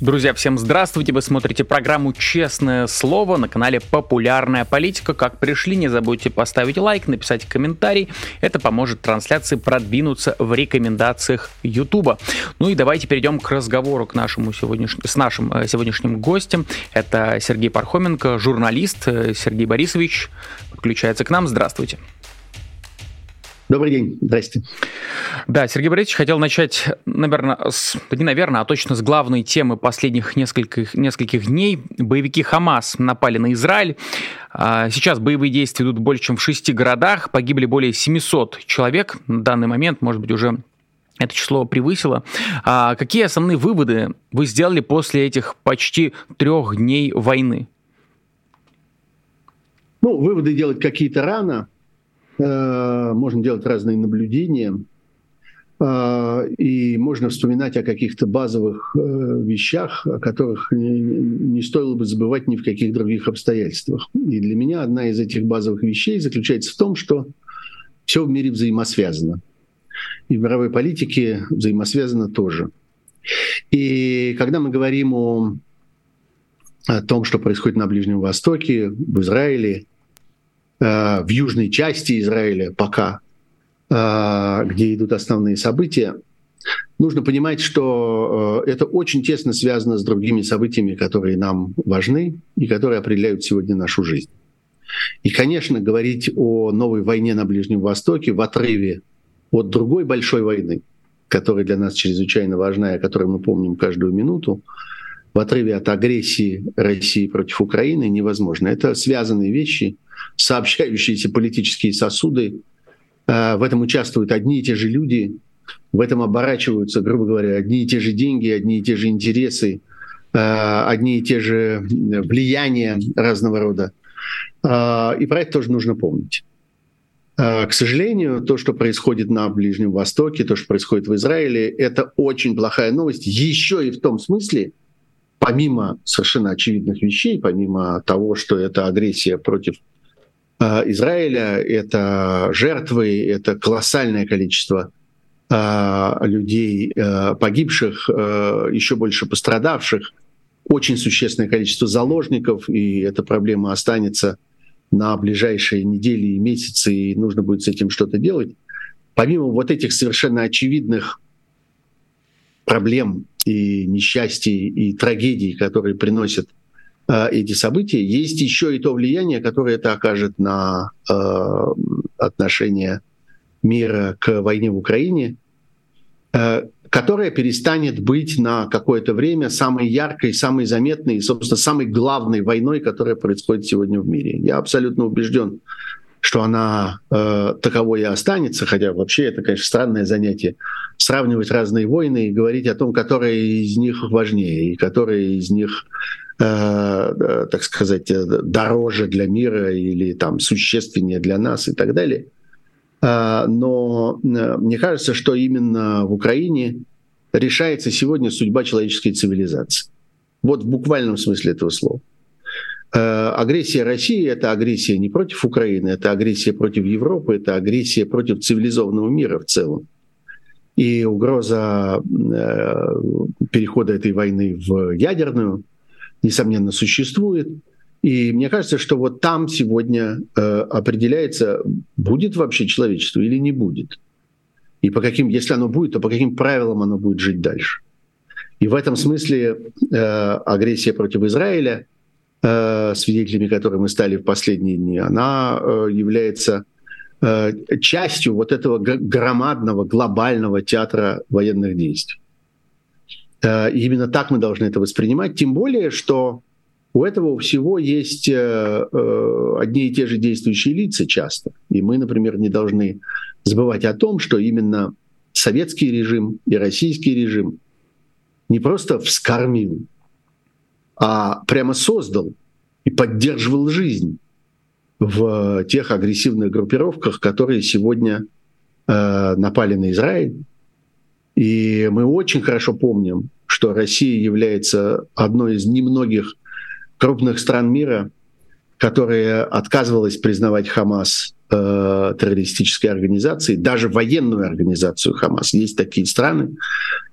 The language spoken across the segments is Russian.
Друзья, всем здравствуйте! Вы смотрите программу «Честное слово» на канале «Популярная политика». Как пришли, не забудьте поставить лайк, написать комментарий. Это поможет трансляции продвинуться в рекомендациях YouTube. Ну и давайте перейдем к разговору к нашему сегодняш... с нашим э, сегодняшним гостем. Это Сергей Пархоменко, журналист. Э, Сергей Борисович подключается к нам. Здравствуйте. Добрый день, здрасте. Да, Сергей Борисович, хотел начать, наверное, с, не наверное, а точно с главной темы последних нескольких, нескольких дней. Боевики Хамас напали на Израиль. А, сейчас боевые действия идут больше, чем в шести городах. Погибли более 700 человек. На данный момент, может быть, уже это число превысило. А какие основные выводы вы сделали после этих почти трех дней войны? Ну, выводы делать какие-то рано. Э, можно делать разные наблюдения, э, и можно вспоминать о каких-то базовых э, вещах, о которых не стоило бы забывать ни в каких других обстоятельствах. И для меня одна из этих базовых вещей заключается в том, что все в мире взаимосвязано. И в мировой политике взаимосвязано тоже. И когда мы говорим о, о том, что происходит на Ближнем Востоке, в Израиле, в южной части Израиля пока, э, где идут основные события, нужно понимать, что э, это очень тесно связано с другими событиями, которые нам важны и которые определяют сегодня нашу жизнь. И, конечно, говорить о новой войне на Ближнем Востоке в отрыве от другой большой войны, которая для нас чрезвычайно важна и о которой мы помним каждую минуту, в отрыве от агрессии России против Украины невозможно. Это связанные вещи – сообщающиеся политические сосуды. Э, в этом участвуют одни и те же люди, в этом оборачиваются, грубо говоря, одни и те же деньги, одни и те же интересы, э, одни и те же влияния разного рода. Э, и про это тоже нужно помнить. К сожалению, то, что происходит на Ближнем Востоке, то, что происходит в Израиле, это очень плохая новость. Еще и в том смысле, помимо совершенно очевидных вещей, помимо того, что это агрессия против Израиля, это жертвы, это колоссальное количество э, людей э, погибших, еще больше пострадавших, очень существенное количество заложников, и эта проблема останется на ближайшие недели и месяцы, и нужно будет с этим что-то делать. Помимо вот этих совершенно очевидных проблем и несчастий и трагедий, которые приносят эти события, есть еще и то влияние, которое это окажет на э, отношение мира к войне в Украине, э, которая перестанет быть на какое-то время самой яркой, самой заметной и, собственно, самой главной войной, которая происходит сегодня в мире. Я абсолютно убежден, что она э, таковой и останется, хотя вообще это, конечно, странное занятие, сравнивать разные войны и говорить о том, которые из них важнее и которые из них Э, э, так сказать, э, дороже для мира или там существеннее для нас и так далее. Но мне кажется, что именно в Украине решается сегодня судьба человеческой цивилизации. Вот в буквальном смысле этого слова. Агрессия России – это агрессия не против Украины, это агрессия против Европы, это агрессия против цивилизованного мира в целом. И угроза перехода этой войны в ядерную несомненно, существует. И мне кажется, что вот там сегодня э, определяется, будет вообще человечество или не будет. И по каким, если оно будет, то по каким правилам оно будет жить дальше. И в этом смысле э, агрессия против Израиля, э, свидетелями которой мы стали в последние дни, она э, является э, частью вот этого громадного глобального театра военных действий. Э, и именно так мы должны это воспринимать, тем более, что у этого всего есть э, э, одни и те же действующие лица часто. И мы, например, не должны забывать о том, что именно советский режим и российский режим не просто вскормил, а прямо создал и поддерживал жизнь в тех агрессивных группировках, которые сегодня напали на Израиль, и мы очень хорошо помним, что Россия является одной из немногих крупных стран мира, которые отказывалась признавать Хамас э, террористической организацией, даже военную организацию Хамас. Есть такие страны,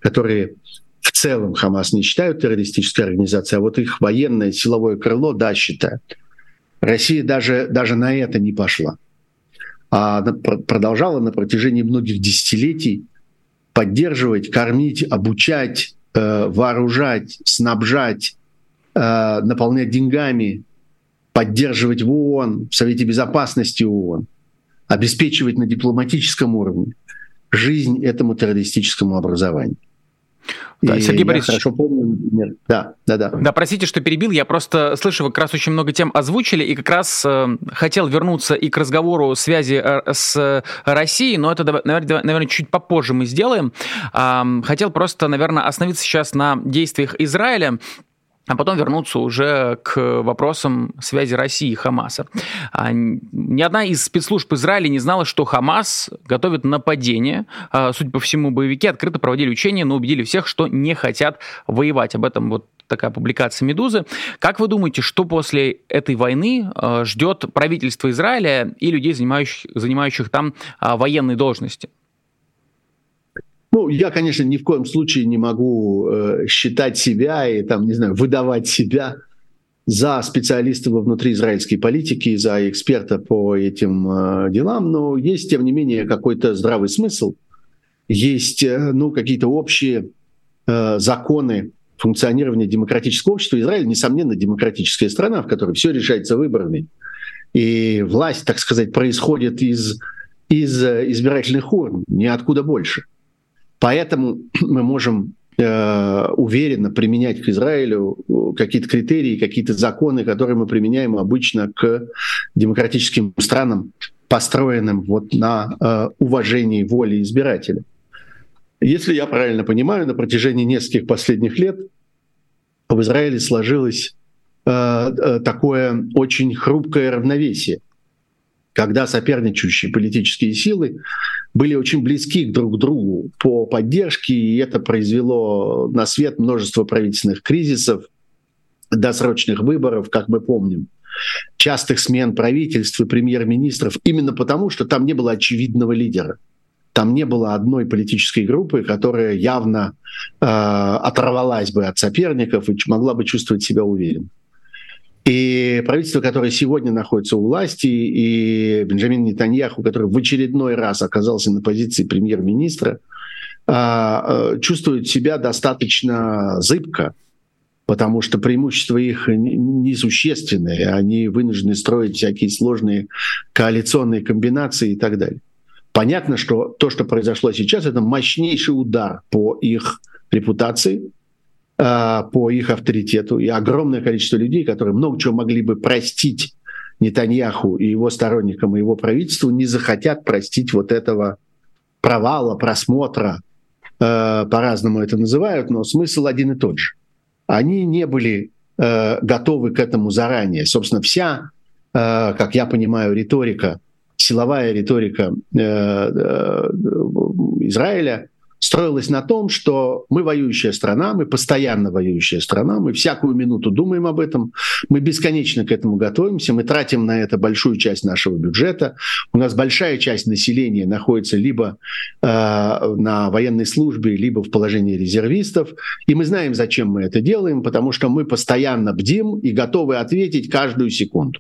которые в целом Хамас не считают террористической организацией, а вот их военное силовое крыло, да, считают. Россия даже, даже на это не пошла, а продолжала на протяжении многих десятилетий поддерживать, кормить, обучать, э, вооружать, снабжать, э, наполнять деньгами, поддерживать в ООН, в Совете Безопасности ООН, обеспечивать на дипломатическом уровне жизнь этому террористическому образованию. Да, Сергей Борисович. хорошо помню, нет. Да, да, да. Да, простите, что перебил. Я просто слышу, вы как раз очень много тем озвучили, и как раз э, хотел вернуться и к разговору связи э, с Россией, но это, наверное, наверное, чуть попозже мы сделаем. Э, хотел просто, наверное, остановиться сейчас на действиях Израиля а потом вернуться уже к вопросам связи России и Хамаса. А, ни одна из спецслужб Израиля не знала, что Хамас готовит нападение. А, судя по всему, боевики открыто проводили учения, но убедили всех, что не хотят воевать. Об этом вот такая публикация «Медузы». Как вы думаете, что после этой войны а, ждет правительство Израиля и людей, занимающих, занимающих там военные должности? Ну, я, конечно, ни в коем случае не могу э, считать себя и, там, не знаю, выдавать себя за специалиста во внутриизраильской политики, за эксперта по этим э, делам, но есть, тем не менее, какой-то здравый смысл, есть, э, ну, какие-то общие э, законы функционирования демократического общества. Израиль, несомненно, демократическая страна, в которой все решается выборами. И власть, так сказать, происходит из, из э, избирательных урн, ниоткуда больше – Поэтому мы можем э, уверенно применять к Израилю э, какие-то критерии, какие-то законы, которые мы применяем обычно к демократическим странам, построенным вот на э, уважении воли избирателя. Если я правильно понимаю, на протяжении нескольких последних лет в Израиле сложилось такое очень хрупкое равновесие когда соперничающие политические силы были очень близки друг к другу по поддержке, и это произвело на свет множество правительственных кризисов, досрочных выборов, как мы помним, частых смен правительств и премьер-министров, именно потому, что там не было очевидного лидера. Там не было одной политической группы, которая явно э, оторвалась бы от соперников и могла бы чувствовать себя уверенно. И правительство, которое сегодня находится у власти, и Бенджамин Нетаньяху, который в очередной раз оказался на позиции премьер-министра, а, а, чувствуют себя достаточно зыбко, потому что преимущества их несущественные, они вынуждены строить всякие сложные коалиционные комбинации и так далее. Понятно, что то, что произошло сейчас, это мощнейший удар по их репутации, по их авторитету, и огромное количество людей, которые много чего могли бы простить Нетаньяху и его сторонникам, и его правительству, не захотят простить вот этого провала, просмотра, э, по-разному это называют, но смысл один и тот же. Они не были э, готовы к этому заранее. Собственно, вся, как я понимаю, риторика, силовая риторика Израиля строилась на том, что мы воюющая страна, мы постоянно воюющая страна, мы всякую минуту думаем об этом, мы бесконечно к этому готовимся, мы тратим на это большую часть нашего бюджета, у нас большая часть населения находится либо э, на военной службе, либо в положении резервистов, и мы знаем, зачем мы это делаем, потому что мы постоянно бдим и готовы ответить каждую секунду.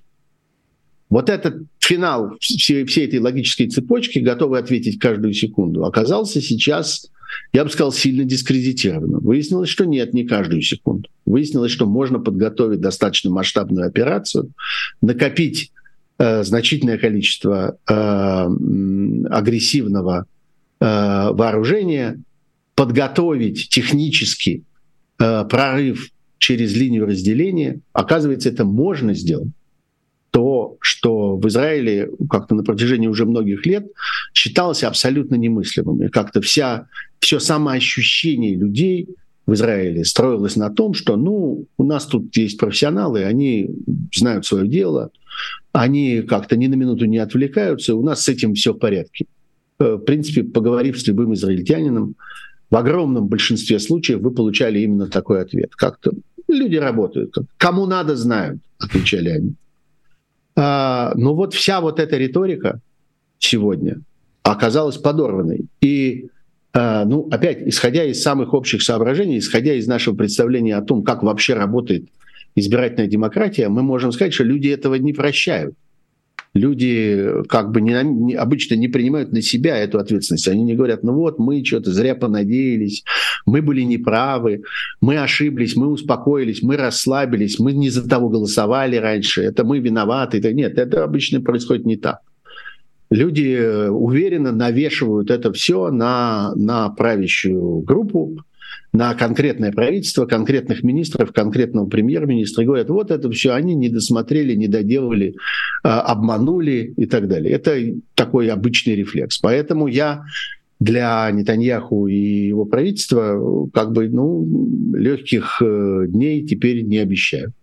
Вот этот финал всей, всей этой логической цепочки, готовый ответить каждую секунду, оказался сейчас, я бы сказал, сильно дискредитированным. Выяснилось, что нет, не каждую секунду. Выяснилось, что можно подготовить достаточно масштабную операцию, накопить э, значительное количество э, агрессивного э, вооружения, подготовить технически э, прорыв через линию разделения. Оказывается, это можно сделать то, что в Израиле как-то на протяжении уже многих лет считалось абсолютно немыслимым. И как-то вся, все самоощущение людей в Израиле строилось на том, что ну, у нас тут есть профессионалы, они знают свое дело, они как-то ни на минуту не отвлекаются, у нас с этим все в порядке. Э, в принципе, поговорив с любым израильтянином, в огромном большинстве случаев вы получали именно такой ответ. Как-то люди работают. Кому надо, знают, отвечали они. А, но вот вся вот эта риторика сегодня оказалась подорванной. И, а, ну, опять, исходя из самых общих соображений, исходя из нашего представления о том, как вообще работает избирательная демократия, мы можем сказать, что люди этого не прощают люди как бы не, не, обычно не принимают на себя эту ответственность. Они не говорят, ну вот, мы что-то зря понадеялись, мы были неправы, мы ошиблись, мы успокоились, мы расслабились, мы не за того голосовали раньше, это мы виноваты. Это, нет, это обычно происходит не так. Люди э, уверенно навешивают это все на, на правящую группу, на конкретное правительство, конкретных министров, конкретного премьер-министра, говорят, вот это все они не досмотрели, не доделали, а, обманули и так далее. Это такой обычный рефлекс. Поэтому я для Нетаньяху и его правительства как бы ну, легких э, дней теперь не обещаю.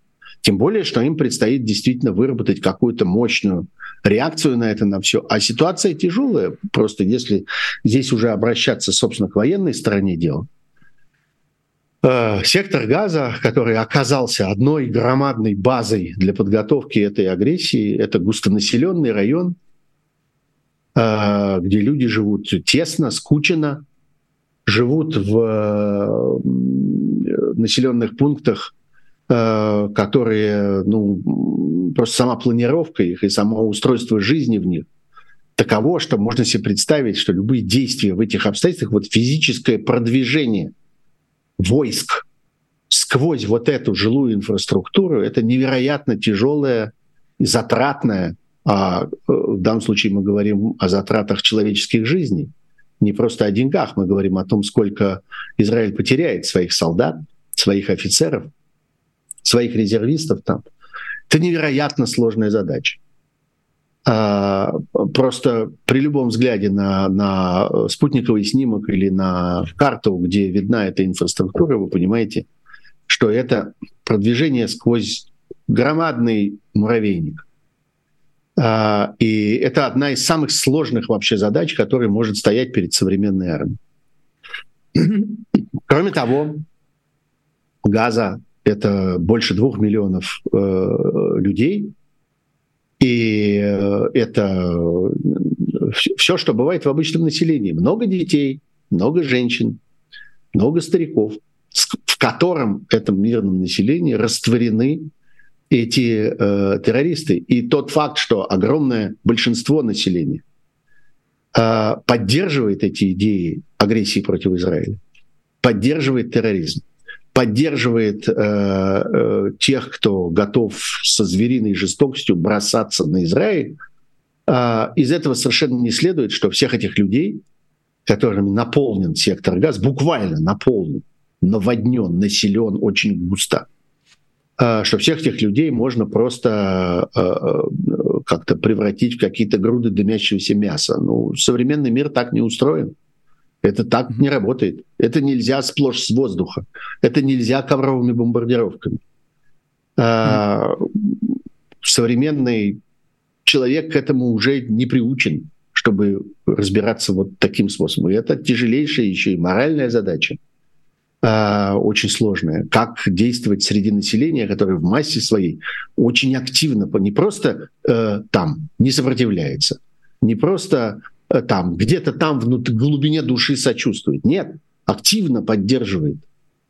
Тем более, что им предстоит действительно выработать какую-то мощную реакцию на это, на все. А ситуация тяжелая. Просто если здесь уже обращаться, собственно, к военной стороне дела, Э, сектор Газа, который оказался одной громадной базой для подготовки этой агрессии, это густонаселенный район, э, где люди живут тесно, скучно, живут в э, населенных пунктах, которые, ну, просто сама планировка их и само устройство жизни в них таково, что можно себе представить, что любые действия в этих обстоятельствах, вот физическое продвижение – войск сквозь вот эту жилую инфраструктуру, это невероятно тяжелая и затратная, а в данном случае мы говорим о затратах человеческих жизней, не просто о деньгах, мы говорим о том, сколько Израиль потеряет своих солдат, своих офицеров, своих резервистов там. Это невероятно сложная задача. А, просто при любом взгляде на, на спутниковый снимок или на карту, где видна эта инфраструктура, вы понимаете, что это продвижение сквозь громадный муравейник. А, и это одна из самых сложных вообще задач, которая может стоять перед современной армией. Кроме того, Газа — это больше двух миллионов э, людей, и э, это все, что бывает в обычном населении. Много детей, много женщин, много стариков, в котором этом мирном населении растворены эти э, террористы. И тот факт, что огромное большинство населения э, поддерживает эти идеи агрессии против Израиля, поддерживает терроризм, поддерживает э, э, тех, кто готов со звериной жестокостью бросаться на Израиль, э, из этого совершенно не следует, что всех этих людей, которыми наполнен сектор газ, буквально наполнен, наводнен, населен очень густо, э, что всех этих людей можно просто э, э, как-то превратить в какие-то груды дымящегося мяса. Ну, современный мир так не устроен. Это так не работает. Это нельзя сплошь с воздуха. Это нельзя ковровыми бомбардировками. А, современный человек к этому уже не приучен, чтобы разбираться вот таким способом. И это тяжелейшая еще и моральная задача, а, очень сложная. Как действовать среди населения, которое в массе своей очень активно, не просто э, там не сопротивляется, не просто там, где-то там в глубине души сочувствует. Нет, активно поддерживает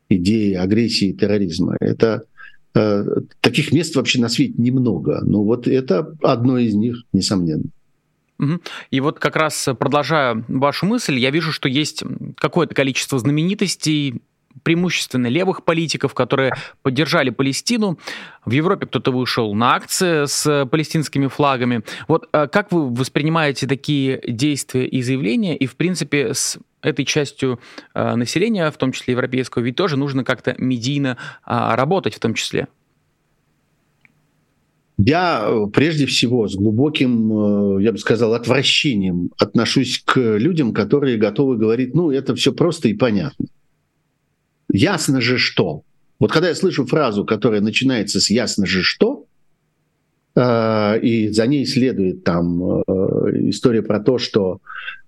идеи агрессии и терроризма. Это э, таких мест вообще на свете немного. Но вот это одно из них, несомненно. И вот как раз продолжая вашу мысль, я вижу, что есть какое-то количество знаменитостей, преимущественно левых политиков, которые поддержали Палестину. В Европе кто-то вышел на акции с палестинскими флагами. Вот э, как вы воспринимаете такие действия и заявления? И, в принципе, с этой частью э, населения, в том числе европейского, ведь тоже нужно как-то медийно а, работать в том числе. Я э, прежде всего с глубоким, я бы сказал, отвращением отношусь к людям, которые готовы говорить, ну, это все просто и понятно. Ясно же что. Вот когда я слышу фразу, которая начинается с «ясно же что», и за ней следует там история про то, что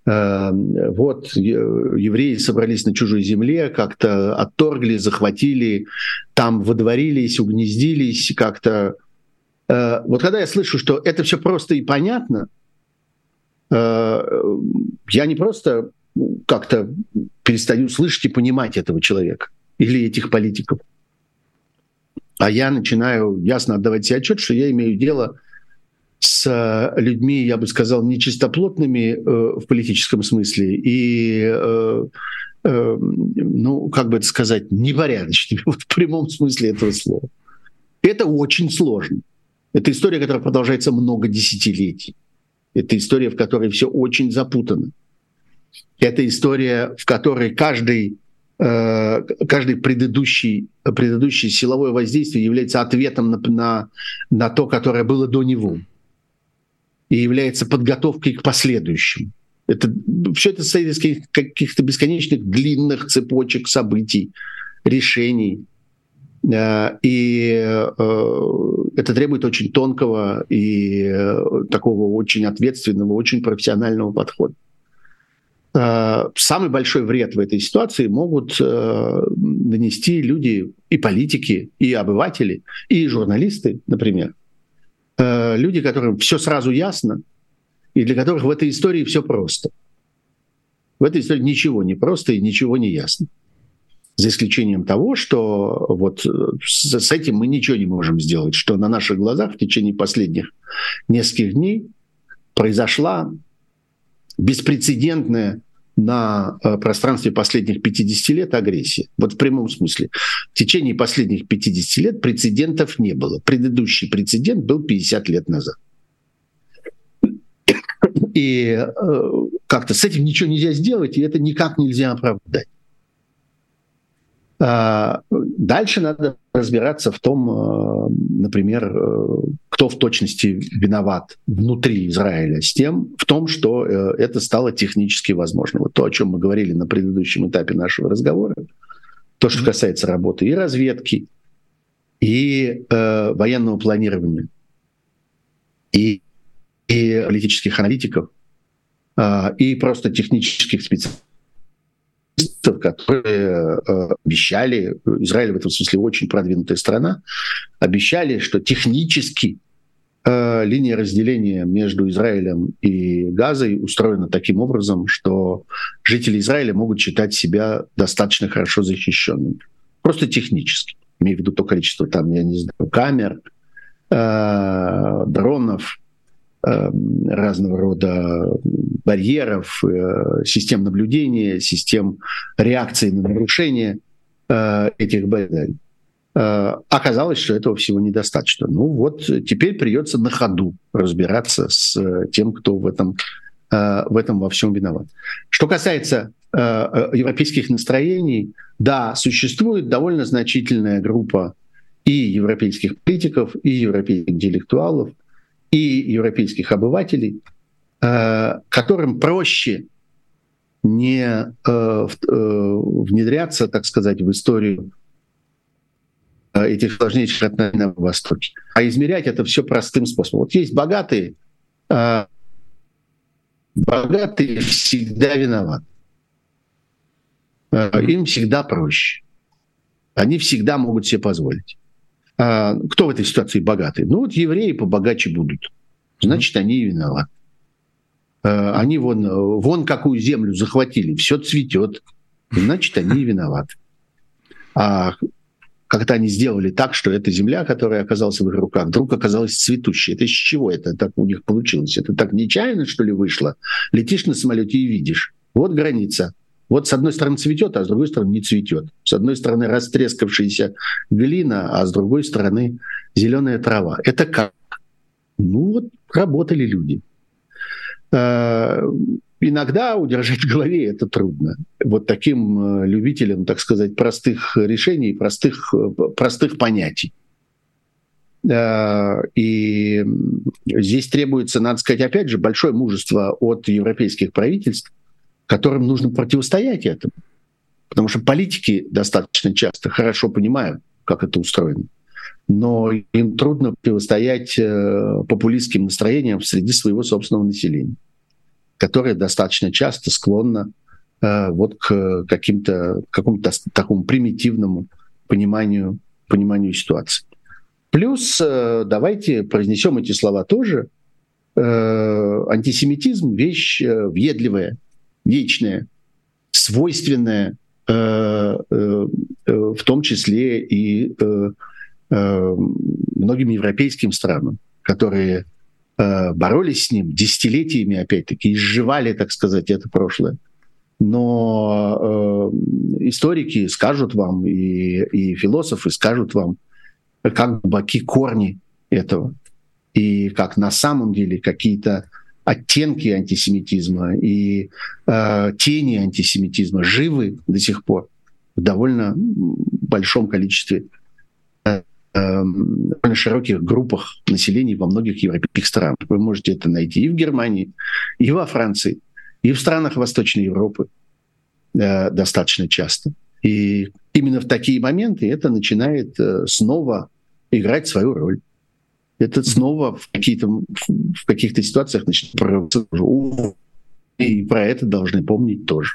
вот евреи собрались на чужой земле, как-то отторгли, захватили, там водворились, угнездились, как-то. Вот когда я слышу, что это все просто и понятно, я не просто как-то перестаю слышать и понимать этого человека или этих политиков. А я начинаю ясно отдавать себе отчет, что я имею дело с людьми, я бы сказал, нечистоплотными э, в политическом смысле и, э, э, ну, как бы это сказать, непорядочными вот в прямом смысле этого слова. Это очень сложно. Это история, которая продолжается много десятилетий. Это история, в которой все очень запутано. Это история, в которой каждый, э, каждый предыдущий, предыдущее силовое воздействие является ответом на, на, на то, которое было до него. И является подготовкой к последующему. Это, все это состоит из каких-то бесконечных длинных цепочек событий, решений. Э, и э, это требует очень тонкого и такого очень ответственного, очень профессионального подхода. Э, самый большой вред в этой ситуации могут э, нанести люди и политики, и обыватели, и журналисты, например. Э, люди, которым все сразу ясно, и для которых в этой истории все просто. В этой истории ничего не просто и ничего не ясно. За исключением того, что вот с этим мы ничего не можем сделать, что на наших глазах в течение последних нескольких дней произошла беспрецедентная на э, пространстве последних 50 лет агрессия. Вот в прямом смысле. В течение последних 50 лет прецедентов не было. Предыдущий прецедент был 50 лет назад. И э, как-то с этим ничего нельзя сделать, и это никак нельзя оправдать. А, дальше надо разбираться в том, э, например, э, кто в точности виноват внутри Израиля с тем, в том, что э, это стало технически возможно. Вот то, о чем мы говорили на предыдущем этапе нашего разговора, то, что касается работы и разведки, и э, военного планирования, и, и политических аналитиков, э, и просто технических специалистов которые э, обещали, Израиль в этом смысле очень продвинутая страна, обещали, что технически э, линия разделения между Израилем и Газой устроена таким образом, что жители Израиля могут считать себя достаточно хорошо защищенными. Просто технически. Имею в виду то количество там, я не знаю, камер, э, дронов, разного рода барьеров, э, систем наблюдения, систем реакции на нарушения э, этих барьеров. Э, оказалось, что этого всего недостаточно. Ну вот теперь придется на ходу разбираться с тем, кто в этом, в этом во всем виноват. Что касается европейских настроений, да, существует довольно значительная группа и европейских политиков, и европейских интеллектуалов – и европейских обывателей, э, которым проще не э, э, внедряться, так сказать, в историю этих сложнейших отношений на Востоке, а измерять это все простым способом. Вот есть богатые, богатые всегда виноваты. Им всегда проще. Они всегда могут себе позволить. А, кто в этой ситуации богатый? Ну вот евреи побогаче будут. Значит, они и виноваты. А, они вон, вон какую землю захватили, все цветет. Значит, они и виноваты. А когда они сделали так, что эта земля, которая оказалась в их руках, вдруг оказалась цветущей. Это с чего это так у них получилось? Это так нечаянно, что ли, вышло? Летишь на самолете и видишь. Вот граница. Вот с одной стороны цветет, а с другой стороны не цветет. С одной стороны растрескавшаяся глина, а с другой стороны зеленая трава. Это как? Ну вот работали люди. Э, иногда удержать в голове это трудно. Вот таким э, любителям, так сказать, простых решений, простых, э, простых понятий. И здесь требуется, надо сказать, опять же, большое мужество от европейских правительств, которым нужно противостоять этому. Потому что политики достаточно часто хорошо понимают, как это устроено. но им трудно противостоять э, популистским настроениям среди своего собственного населения, которое достаточно часто склонно э, вот к каким-то какому-то такому примитивному пониманию пониманию ситуации. Плюс э, давайте произнесем эти слова тоже. Антисемитизм вещь въедливая, вечная, свойственная в том числе и Э, многим европейским странам, которые э, боролись с ним десятилетиями, опять-таки, изживали, так сказать, это прошлое. Но э, историки скажут вам, и, и философы скажут вам, как баки корни этого, и как на самом деле какие-то оттенки антисемитизма и э, тени антисемитизма живы до сих пор в довольно большом количестве довольно эм, широких группах населения во многих европейских странах. Вы можете это найти и в Германии, и во Франции, и в странах Восточной Европы э, достаточно часто. И именно в такие моменты это начинает э, снова играть свою роль. Это снова в, какие-то, в каких-то ситуациях начинает и про это должны помнить тоже.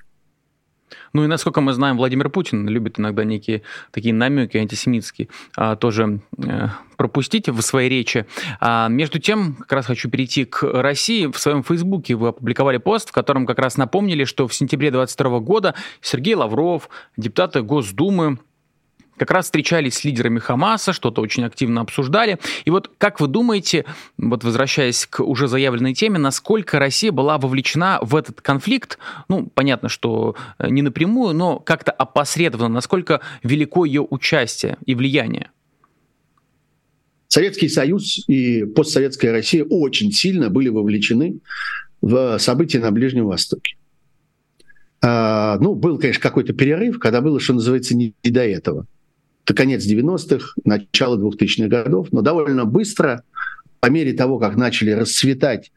Ну и насколько мы знаем, Владимир Путин любит иногда некие такие намеки антисемитские а, тоже а, пропустить в своей речи. А, между тем, как раз хочу перейти к России. В своем Фейсбуке вы опубликовали пост, в котором как раз напомнили, что в сентябре 2022 года Сергей Лавров, депутаты Госдумы, как раз встречались с лидерами Хамаса, что-то очень активно обсуждали. И вот как вы думаете, вот возвращаясь к уже заявленной теме, насколько Россия была вовлечена в этот конфликт? Ну, понятно, что э, не напрямую, но как-то опосредованно, насколько велико ее участие и влияние? Советский Союз и постсоветская Россия очень сильно были вовлечены в события на Ближнем Востоке. А, ну, был, конечно, какой-то перерыв, когда было, что называется, не до этого это конец 90-х, начало 2000-х годов, но довольно быстро, по мере того, как начали расцветать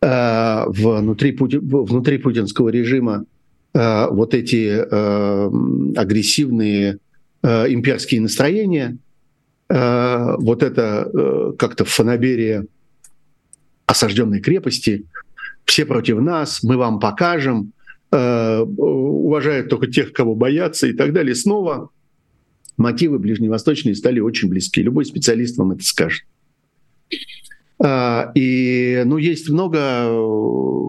э, внутри, Пути, внутри путинского режима э, вот эти э, агрессивные э, имперские настроения, э, вот это э, как-то фанаберия осажденной крепости, все против нас, мы вам покажем, э, уважают только тех, кого боятся и так далее. Снова мотивы ближневосточные стали очень близки. Любой специалист вам это скажет. А, и, ну, есть много э,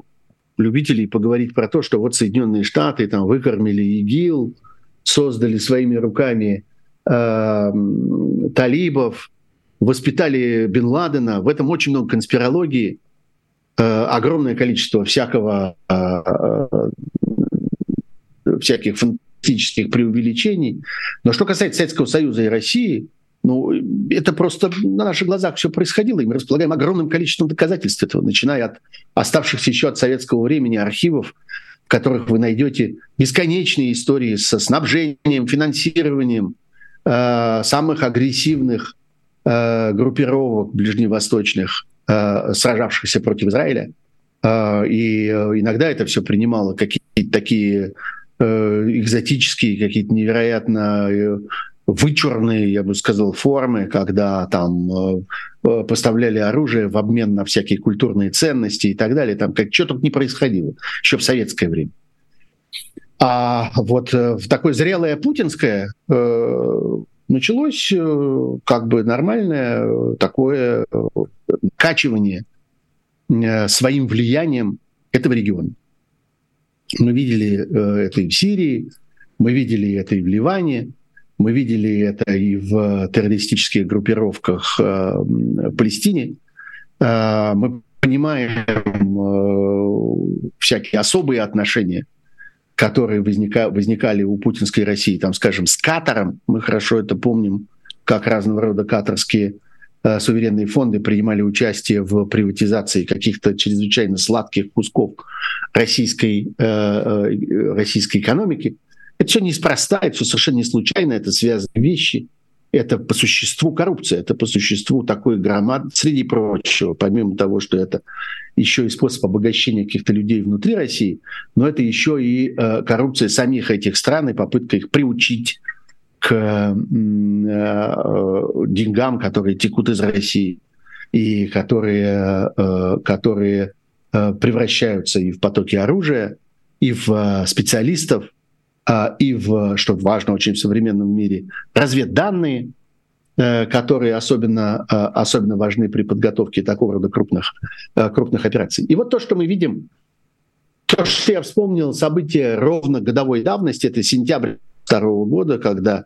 любителей поговорить про то, что вот Соединенные Штаты там выкормили ИГИЛ, создали своими руками э, талибов, воспитали Бен Ладена. В этом очень много конспирологии, э, огромное количество всякого, э, э, всяких фантастических преувеличений. Но что касается Советского Союза и России, ну, это просто на наших глазах все происходило, и мы располагаем огромным количеством доказательств этого, начиная от оставшихся еще от советского времени архивов, в которых вы найдете бесконечные истории со снабжением, финансированием э, самых агрессивных э, группировок ближневосточных, э, сражавшихся против Израиля. Э, и э, иногда это все принимало какие-то такие экзотические, какие-то невероятно э, вычурные, я бы сказал, формы, когда там э, поставляли оружие в обмен на всякие культурные ценности и так далее. Там как что только не происходило, еще в советское время. А вот в такое зрелое путинское началось как бы нормальное такое качивание своим влиянием этого региона. Мы видели э, это и в Сирии, мы видели это и в Ливане, мы видели это и в террористических группировках э, в Палестине. Э, мы понимаем всякие особые отношения, которые возника, возникали у путинской России, там, скажем, с Катаром. Мы хорошо это помним, как разного рода катарские суверенные фонды принимали участие в приватизации каких-то чрезвычайно сладких кусков российской, э, э, российской экономики. Это все неспроста, это все совершенно не случайно, это связанные вещи. Это по существу коррупция, это по существу такой громад, среди прочего, помимо того, что это еще и способ обогащения каких-то людей внутри России, но это еще и коррупция самих этих стран и попытка их приучить к деньгам, которые текут из России и которые, которые превращаются и в потоки оружия, и в специалистов, и в, что важно очень в современном мире, разведданные, которые особенно, особенно важны при подготовке такого рода крупных, крупных операций. И вот то, что мы видим то, что я вспомнил событие ровно годовой давности, это сентябрь второго года, когда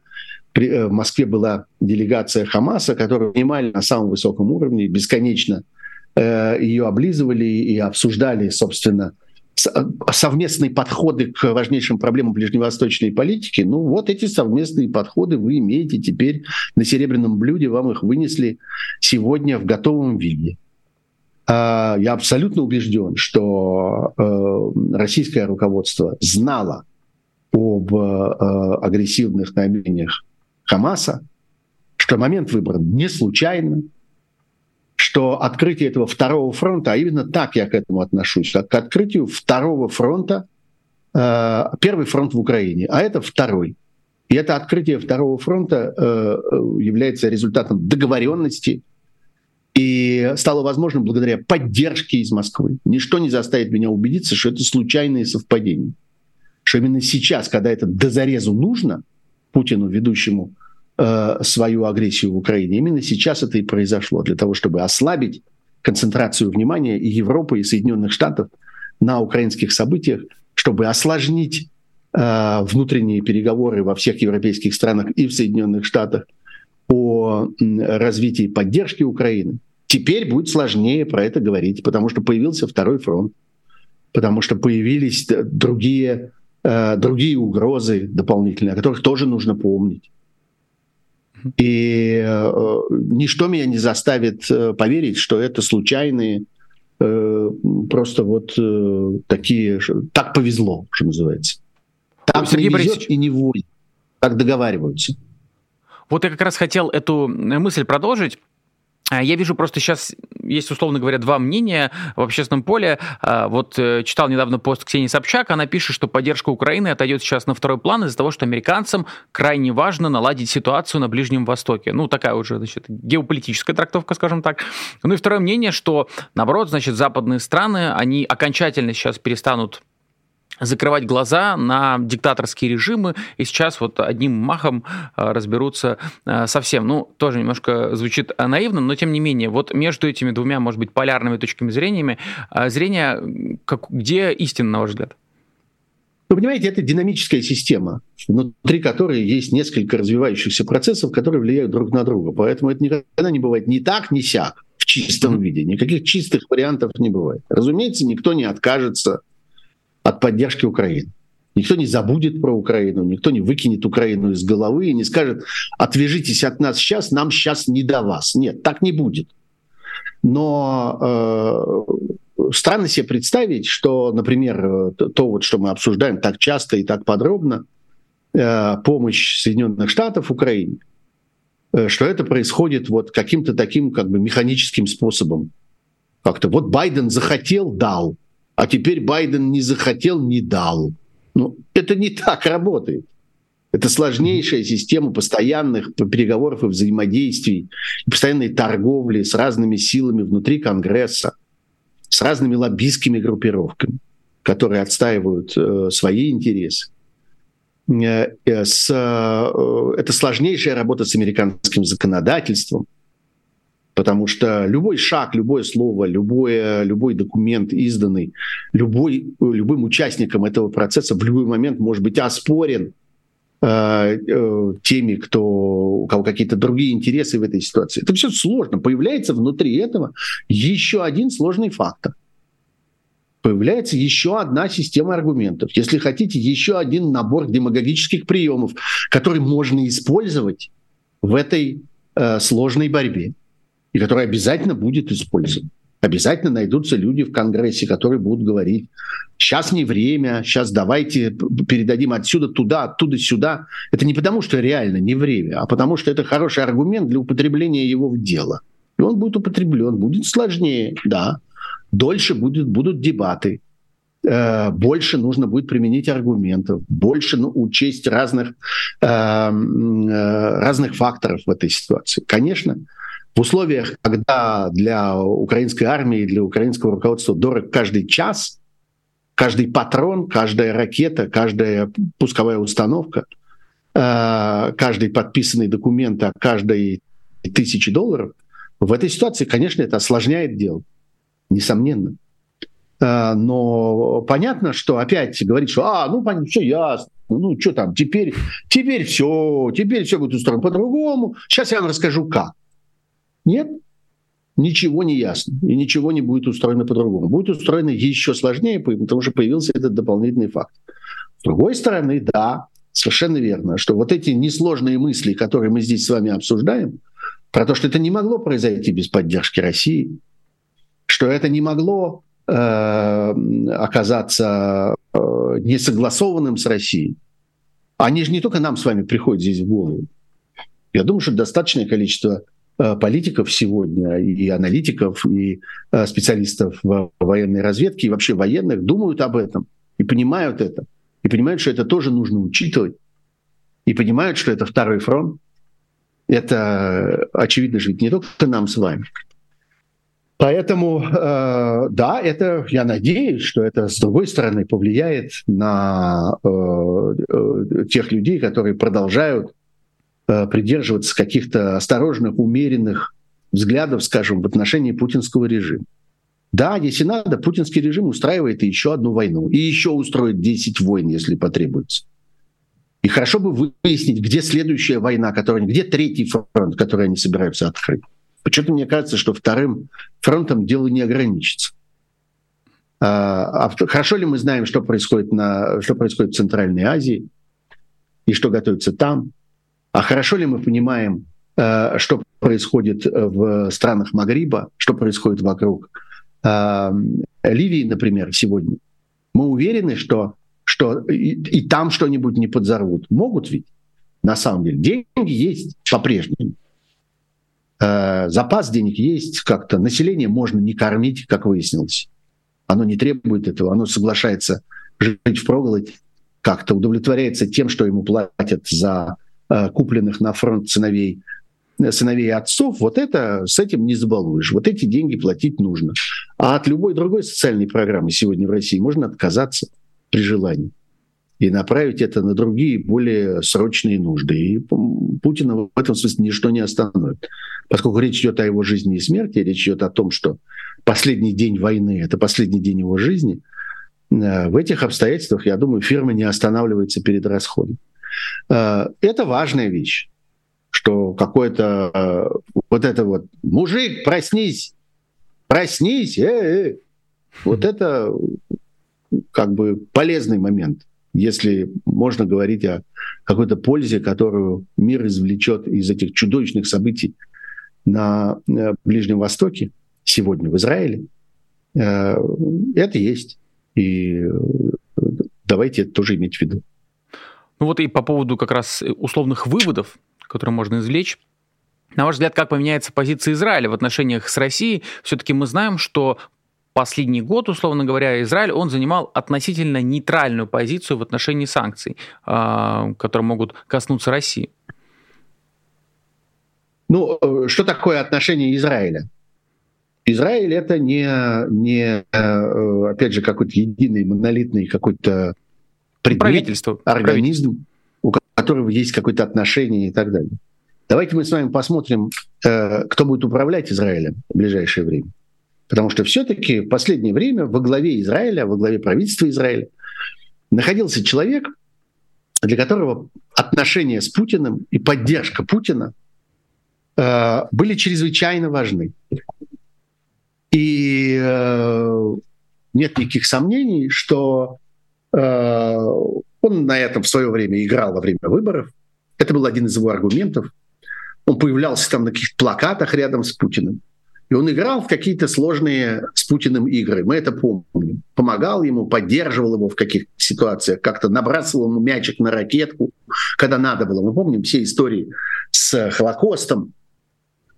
э, в Москве была делегация Хамаса, которую принимали на самом высоком уровне, бесконечно э, ее облизывали и обсуждали, собственно, э, совместные подходы к важнейшим проблемам ближневосточной политики. Ну вот эти совместные подходы вы имеете теперь на серебряном блюде, вам их вынесли сегодня в готовом виде. А, я абсолютно убежден, что российское руководство знало об э, агрессивных намерениях Хамаса, что момент выбран не случайно, что открытие этого второго фронта, а именно так я к этому отношусь, к открытию второго фронта, э, первый фронт в Украине, а это второй. И это открытие второго фронта является результатом договоренности и стало возможным благодаря поддержке из Москвы. Ничто не заставит меня убедиться, что это случайные совпадения. Что именно сейчас, когда это до зарезу нужно, Путину, ведущему э, свою агрессию в Украине, именно сейчас это и произошло, для того, чтобы ослабить концентрацию внимания и Европы, и Соединенных Штатов на украинских событиях, чтобы осложнить э, внутренние переговоры во всех европейских странах и в Соединенных Штатах о развитии поддержки Украины. Теперь будет сложнее про это говорить, потому что появился второй фронт, потому что появились другие, э, другие угрозы дополнительные, о которых тоже нужно помнить. И э, ничто меня не заставит э, поверить, что это случайные, э, просто вот э, такие, так повезло, что называется. Так Сергей Борисович... и не воля, как договариваются. Вот я как раз хотел эту мысль продолжить. А, я вижу просто сейчас есть, условно говоря, два мнения в общественном поле. А, вот э, читал недавно пост Ксении Собчак, она пишет, что поддержка Украины отойдет сейчас на второй план из-за того, что американцам крайне важно наладить ситуацию на Ближнем Востоке. Ну, такая уже, значит, геополитическая трактовка, скажем так. Ну и второе мнение, что, наоборот, значит, западные страны, они окончательно сейчас перестанут закрывать глаза на диктаторские режимы, и сейчас вот одним махом э, разберутся э, совсем. Ну, тоже немножко звучит наивно, но тем не менее, вот между этими двумя, может быть, полярными точками зрения, э, зрения, как, где истина, на ваш взгляд? Вы понимаете, это динамическая система, внутри которой есть несколько развивающихся процессов, которые влияют друг на друга. Поэтому это никогда не бывает ни так, ни сяк в чистом виде. Никаких чистых вариантов не бывает. Разумеется, никто не откажется от поддержки Украины. Никто не забудет про Украину, никто не выкинет Украину из головы и не скажет, отвяжитесь от нас сейчас, нам сейчас не до вас. Нет, так не будет. Но э, странно себе представить, что, например, то, вот, что мы обсуждаем так часто и так подробно, э, помощь Соединенных Штатов Украине, э, что это происходит вот каким-то таким как бы механическим способом. Как-то вот Байден захотел, дал – а теперь Байден не захотел, не дал. Ну, это не так работает. Это сложнейшая система постоянных переговоров и взаимодействий, постоянной торговли с разными силами внутри Конгресса, с разными лоббистскими группировками, которые отстаивают э, свои интересы. Э, э с, э, это сложнейшая работа с американским законодательством, Потому что любой шаг, любое слово, любой, любой документ изданный, любой, любым участником этого процесса в любой момент может быть оспорен э, э, теми, кто, у кого какие-то другие интересы в этой ситуации. Это все сложно. Появляется внутри этого еще один сложный фактор. Появляется еще одна система аргументов. Если хотите, еще один набор демагогических приемов, который можно использовать в этой э, сложной борьбе и который обязательно будет использован. Обязательно найдутся люди в Конгрессе, которые будут говорить, сейчас не время, сейчас давайте передадим отсюда туда, оттуда сюда. Это не потому, что реально не время, а потому, что это хороший аргумент для употребления его в дело. И он будет употреблен, будет сложнее, да. Дольше будет, будут дебаты. э, больше нужно будет применить аргументов, больше ну, учесть разных, э, э, разных факторов в этой ситуации. Конечно, в условиях, когда для украинской армии, для украинского руководства дорог каждый час, каждый патрон, каждая ракета, каждая пусковая установка, э, каждый подписанный документ о каждой тысячи долларов, в этой ситуации, конечно, это осложняет дело, несомненно. Э, но понятно, что опять говорить, что а, ну, все ясно, ну, что там, теперь, теперь все, теперь все будет устроено по-другому. Сейчас я вам расскажу, как. Нет, ничего не ясно, и ничего не будет устроено по-другому. Будет устроено еще сложнее, потому что появился этот дополнительный факт. С другой стороны, да, совершенно верно, что вот эти несложные мысли, которые мы здесь с вами обсуждаем, про то, что это не могло произойти без поддержки России, что это не могло э, оказаться э, несогласованным с Россией, они же не только нам с вами приходят здесь в голову. Я думаю, что достаточное количество политиков сегодня, и аналитиков, и э, специалистов в военной разведке, и вообще военных думают об этом, и понимают это, и понимают, что это тоже нужно учитывать, и понимают, что это второй фронт. Это очевидно же не только нам с вами. Поэтому, э, да, это, я надеюсь, что это, с другой стороны, повлияет на э, э, тех людей, которые продолжают Э, придерживаться каких-то осторожных, умеренных взглядов, скажем, в отношении путинского режима. Да, если надо, путинский режим устраивает еще одну войну. И еще устроит 10 войн, если потребуется. И хорошо бы выяснить, где следующая война, которая, где третий фронт, который они собираются открыть. Почему-то мне кажется, что вторым фронтом дело не ограничится. А, а хорошо ли мы знаем, что происходит, на, что происходит в Центральной Азии и что готовится там? А хорошо ли мы понимаем, э, что происходит в странах Магриба, что происходит вокруг э, Ливии, например, сегодня? Мы уверены, что, что и, и там что-нибудь не подзорвут. Могут ведь, на самом деле. Деньги есть по-прежнему. Э, запас денег есть как-то. Население можно не кормить, как выяснилось. Оно не требует этого, оно соглашается жить в проголодь, как-то удовлетворяется тем, что ему платят за Э, купленных на фронт сыновей э, сыновей отцов, вот это с этим не забалуешь. Вот эти деньги платить нужно. А от любой другой социальной программы сегодня в России можно отказаться при желании и направить это на другие, более срочные нужды. И Путина в этом смысле ничто не остановит. Поскольку речь идет о его жизни и смерти, речь идет о том, что последний день войны – это последний день его жизни, э, в этих обстоятельствах, я думаю, фирма не останавливается перед расходом. Э, это важная вещь, что какой-то э, вот это вот мужик, проснись, проснись, э -э. вот это как бы полезный момент, если можно говорить о какой-то пользе, которую мир извлечет из этих чудовищных событий на э, Ближнем Востоке сегодня в Израиле. Это есть. И давайте это тоже иметь в виду. Ну вот и по поводу как раз э, условных выводов, которые можно извлечь. На ваш взгляд, как поменяется позиция Израиля в отношениях с Россией? Все-таки мы знаем, что последний год, условно говоря, Израиль, он занимал относительно нейтральную позицию в отношении санкций, а, которые могут коснуться России. Ну, э, что такое отношение Израиля? Израиль это не, не э, опять же, какой-то единый, монолитный какой-то предмет, правительство, организм, у которого есть какое-то отношение и так далее. Давайте мы с вами посмотрим, э, кто будет управлять Израилем в ближайшее время. Потому что все-таки в последнее время во главе Израиля, во главе правительства Израиля находился человек, для которого отношения с Путиным и поддержка Путина э, были чрезвычайно важны. И э, нет никаких сомнений, что он на этом в свое время играл во время выборов. Это был один из его аргументов. Он появлялся там на каких-то плакатах рядом с Путиным. И он играл в какие-то сложные с Путиным игры. Мы это помним. Помогал ему, поддерживал его в каких-то ситуациях, как-то набрасывал ему мячик на ракетку, когда надо было. Мы помним все истории с Холокостом,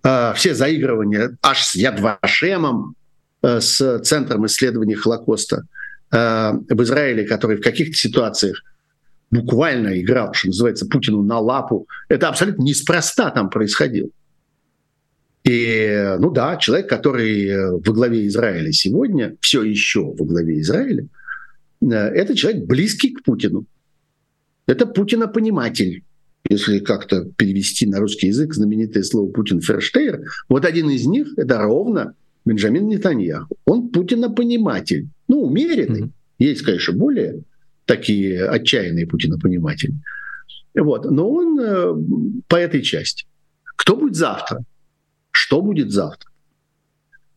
э, все заигрывания аж с Ядвашемом, э, с Центром исследований Холокоста – э, в Израиле, который в каких-то ситуациях буквально играл, что называется, Путину на лапу, это абсолютно неспроста там происходило. И, ну да, человек, который э, во главе Израиля сегодня, все еще во главе Израиля, э, это человек близкий к Путину. Это Путина-пониматель если как-то перевести на русский язык знаменитое слово Путин Ферштейр, вот один из них – это ровно Бенджамин Нетаньяху. Он Путина-пониматель. Ну, умеренный. Mm-hmm. Есть, конечно, более такие отчаянные Путина-пониматели. Вот. Но он э, по этой части. Кто будет завтра? Что будет завтра?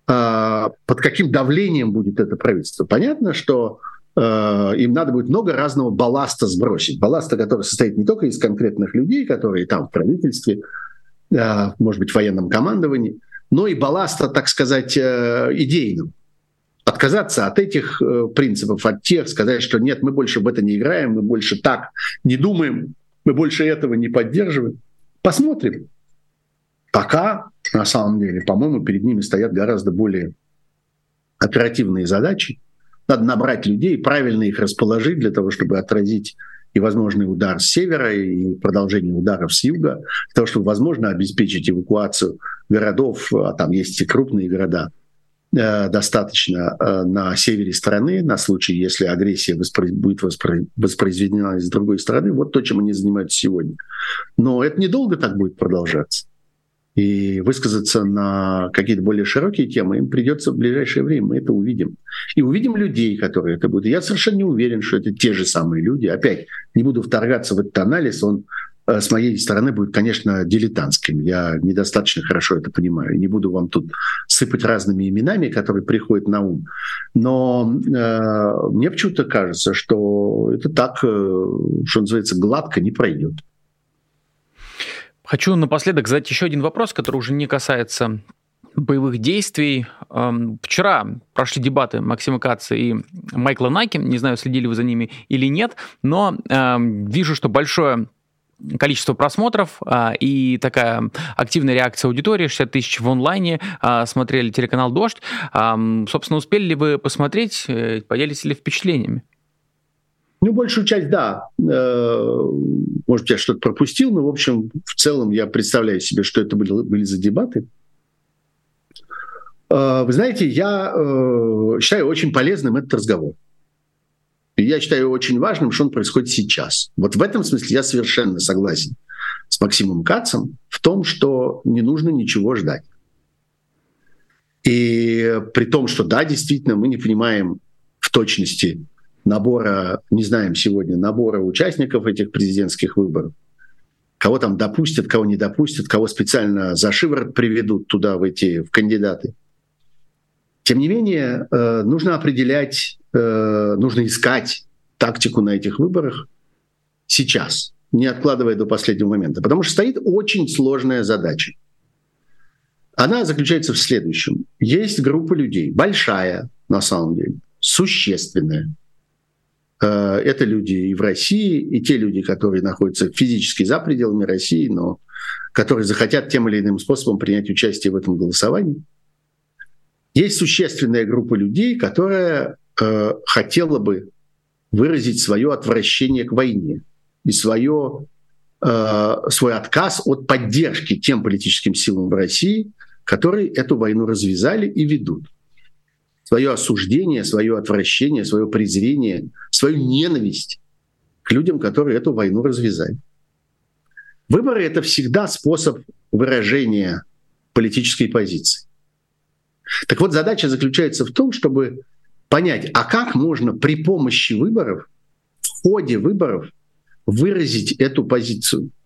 А, под каким давлением будет это правительство? Понятно, что Э, им надо будет много разного балласта сбросить. Балласта, который состоит не только из конкретных людей, которые там в правительстве, э, может быть, в военном командовании, но и балласта, так сказать, э, идейным. Отказаться от этих принципов, от тех, сказать, что нет, мы больше в это не играем, мы больше так не думаем, мы больше этого не поддерживаем. Посмотрим. Пока, на самом деле, по-моему, перед ними стоят гораздо более оперативные задачи, надо набрать людей, правильно их расположить для того, чтобы отразить и возможный удар с севера, и продолжение ударов с юга, для того, чтобы, возможно, обеспечить эвакуацию городов, а там есть и крупные города, э, достаточно э, на севере страны, на случай, если агрессия воспро... будет воспро... воспроизведена с другой стороны. Вот то, чем они занимаются сегодня. Но это недолго так будет продолжаться и высказаться на какие-то более широкие темы им придется в ближайшее время, мы это увидим. И увидим людей, которые это будут. Я совершенно не уверен, что это те же самые люди. Опять, не буду вторгаться в этот анализ, он э, с моей стороны будет, конечно, дилетантским. Я недостаточно хорошо это понимаю. Не буду вам тут сыпать разными именами, которые приходят на ум. Но э, мне почему-то кажется, что это так, э, что называется, гладко не пройдет. Хочу напоследок задать еще один вопрос, который уже не касается боевых действий. Эм, вчера прошли дебаты Максима Каца и Майкла Наки. Не знаю, следили вы за ними или нет, но э, вижу, что большое количество просмотров э, и такая активная реакция аудитории, 60 тысяч в онлайне, э, смотрели телеканал «Дождь». Э, собственно, успели ли вы посмотреть, э, поделились ли впечатлениями? Ну, большую часть, да. Э, может, я что-то пропустил, но, в общем, в целом я представляю себе, что это были, были за дебаты. Э, вы знаете, я э, считаю очень полезным этот разговор. И я считаю очень важным, что он происходит сейчас. Вот в этом смысле я совершенно согласен с Максимом Кацем в том, что не нужно ничего ждать. И при том, что да, действительно, мы не понимаем в точности, набора, не знаем сегодня, набора участников этих президентских выборов. Кого там допустят, кого не допустят, кого специально за шиворот приведут туда, в эти в кандидаты. Тем не менее, э, нужно определять, э, нужно искать тактику на этих выборах сейчас, не откладывая до последнего момента. Потому что стоит очень сложная задача. Она заключается в следующем. Есть группа людей, большая на самом деле, существенная, это люди и в России, и те люди, которые находятся физически за пределами России, но которые захотят тем или иным способом принять участие в этом голосовании. Есть существенная группа людей, которая э, хотела бы выразить свое отвращение к войне и свое, э, свой отказ от поддержки тем политическим силам в России, которые эту войну развязали и ведут свое осуждение, свое отвращение, свое презрение, свою ненависть к людям, которые эту войну развязали. Выборы — это всегда способ выражения политической позиции. Так вот, задача заключается в том, чтобы понять, а как можно при помощи выборов, в ходе выборов выразить эту позицию –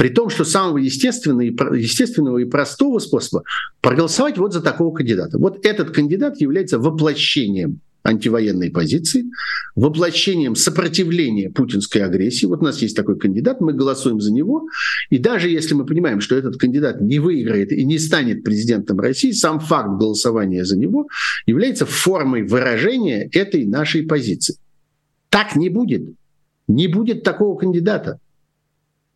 при том, что самого естественного и, естественного и простого способа проголосовать вот за такого кандидата. Вот этот кандидат является воплощением антивоенной позиции, воплощением сопротивления путинской агрессии. Вот у нас есть такой кандидат, мы голосуем за него. И даже если мы понимаем, что этот кандидат не выиграет и не станет президентом России, сам факт голосования за него является формой выражения этой нашей позиции. Так не будет. Не будет такого кандидата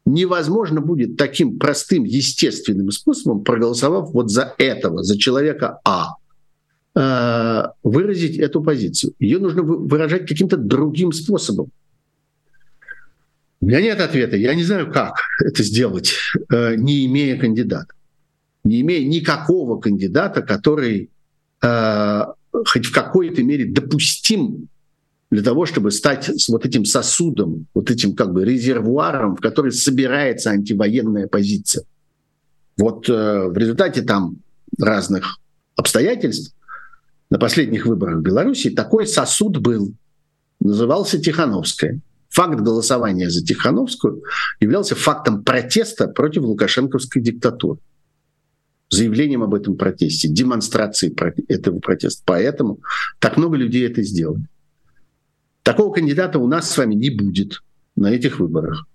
невозможно будет таким простым, естественным способом, проголосовав вот за этого, за человека А. э, выразить эту позицию. Ее нужно выражать каким-то другим способом. У меня нет ответа. Я не знаю, как это сделать, э, не имея кандидата. Не имея никакого кандидата, который э, хоть в какой-то мере допустим для того, чтобы стать вот этим сосудом, вот этим как бы резервуаром, в который собирается антивоенная позиция. Вот э, в результате там разных обстоятельств на последних выборах в Беларуси такой сосуд был, назывался Тихановская. Факт голосования за Тихановскую являлся фактом протеста против лукашенковской диктатуры. Заявлением об этом протесте, демонстрацией этого протеста. Поэтому так много людей это сделали. Такого кандидата у нас с вами не будет на этих выборах.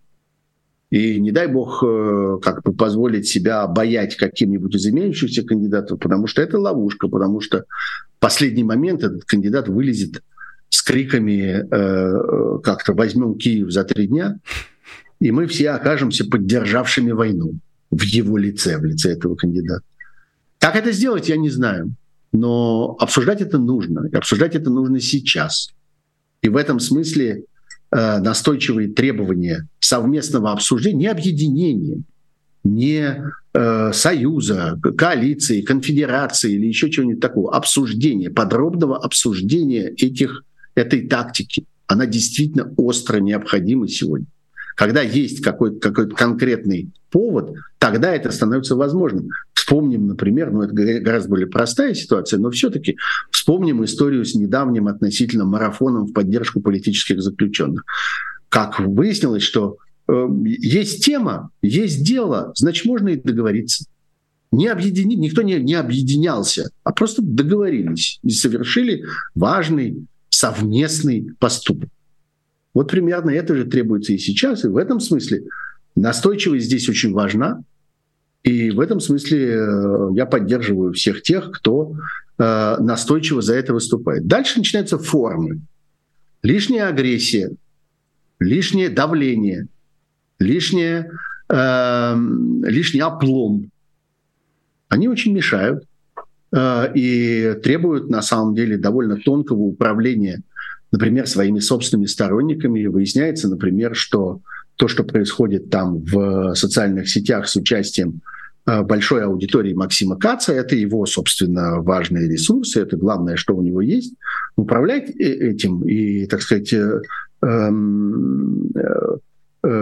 И не дай бог э, как бы позволить себя обаять каким-нибудь из имеющихся кандидатов, потому что это ловушка, потому что в последний момент этот кандидат вылезет с криками э, как-то «возьмем Киев за три дня», и мы все окажемся поддержавшими войну в его лице, в лице этого кандидата. Как это сделать, я не знаю. Но обсуждать это нужно. И обсуждать это нужно сейчас. И в этом смысле Э, настойчивые требования совместного обсуждения, не объединения, не э, союза, коалиции, конфедерации или еще чего-нибудь такого, обсуждения, подробного обсуждения этих, этой тактики. Она действительно остро необходима сегодня. Когда есть какой-то какой конкретный повод, тогда это становится возможным. Вспомним, например, ну это гораздо более простая ситуация, но все-таки вспомним историю с недавним относительно марафоном в поддержку политических заключенных. Как выяснилось, что э, есть тема, есть дело, значит, можно и договориться. Не объедини... Никто не, не объединялся, а просто договорились и совершили важный совместный поступок. Вот примерно это же требуется и сейчас, и в этом смысле настойчивость здесь очень важна, и в этом смысле э, я поддерживаю всех тех, кто э, настойчиво за это выступает. Дальше начинаются формы. Лишняя агрессия, лишнее давление, лишнее, э, лишний оплом. Они очень мешают э, и требуют на самом деле довольно тонкого управления, например, своими собственными сторонниками. И выясняется, например, что то, что происходит там в социальных сетях с участием э, большой аудитории Максима Каца, это его, собственно, важные ресурсы, это главное, что у него есть. Управлять э, этим и, так сказать, э, эм,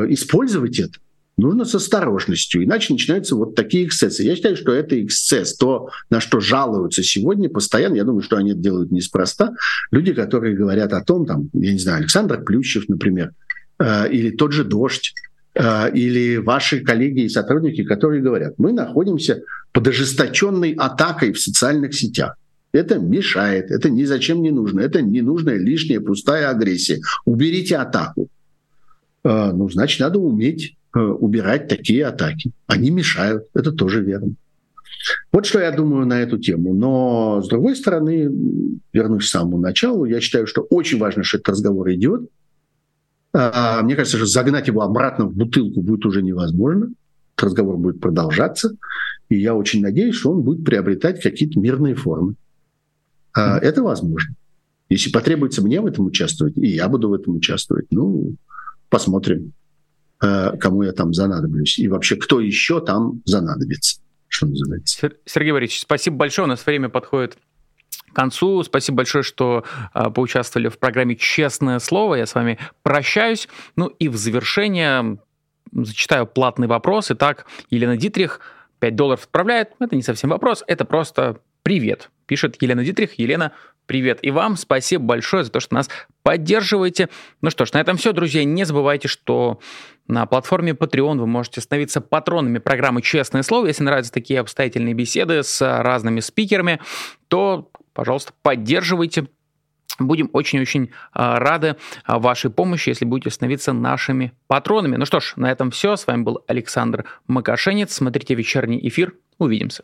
использовать это нужно с осторожностью, иначе начинаются вот такие эксцессы. Я считаю, что это эксцесс, то, на что жалуются сегодня постоянно, я думаю, что они это делают неспроста, люди, которые говорят о том, там, я не знаю, Александр Плющев, например, Э, или тот же «Дождь», э, или ваши коллеги и сотрудники, которые говорят, мы находимся под ожесточенной атакой в социальных сетях. Это мешает, это ни зачем не нужно, это ненужная лишняя пустая агрессия. Уберите атаку. Э, ну, значит, надо уметь убирать такие атаки. Они мешают, это тоже верно. Вот что я думаю на эту тему. Но, с другой стороны, вернусь к самому началу, я считаю, что очень важно, что этот разговор идет. А, мне кажется, что загнать его обратно в бутылку будет уже невозможно. Разговор будет продолжаться. И я очень надеюсь, что он будет приобретать какие-то мирные формы. А, это возможно. Если потребуется мне в этом участвовать, и я буду в этом участвовать, ну, посмотрим, кому я там занадоблюсь. И вообще, кто еще там занадобится, что называется. Сергей Борисович, спасибо большое. У нас время подходит концу. Спасибо большое, что э, поучаствовали в программе «Честное слово». Я с вами прощаюсь. Ну и в завершение зачитаю платный вопрос. Итак, Елена Дитрих 5 долларов отправляет. Это не совсем вопрос, это просто привет. Пишет Елена Дитрих. Елена, привет и вам. Спасибо большое за то, что нас поддерживаете. Ну что ж, на этом все, друзья. Не забывайте, что на платформе Patreon вы можете становиться патронами программы «Честное слово». Если нравятся такие обстоятельные беседы с разными спикерами, то пожалуйста, поддерживайте. Будем очень-очень а, рады а, вашей помощи, если будете становиться нашими патронами. Ну что ж, на этом все. С вами был Александр Макашенец. Смотрите вечерний эфир. Увидимся.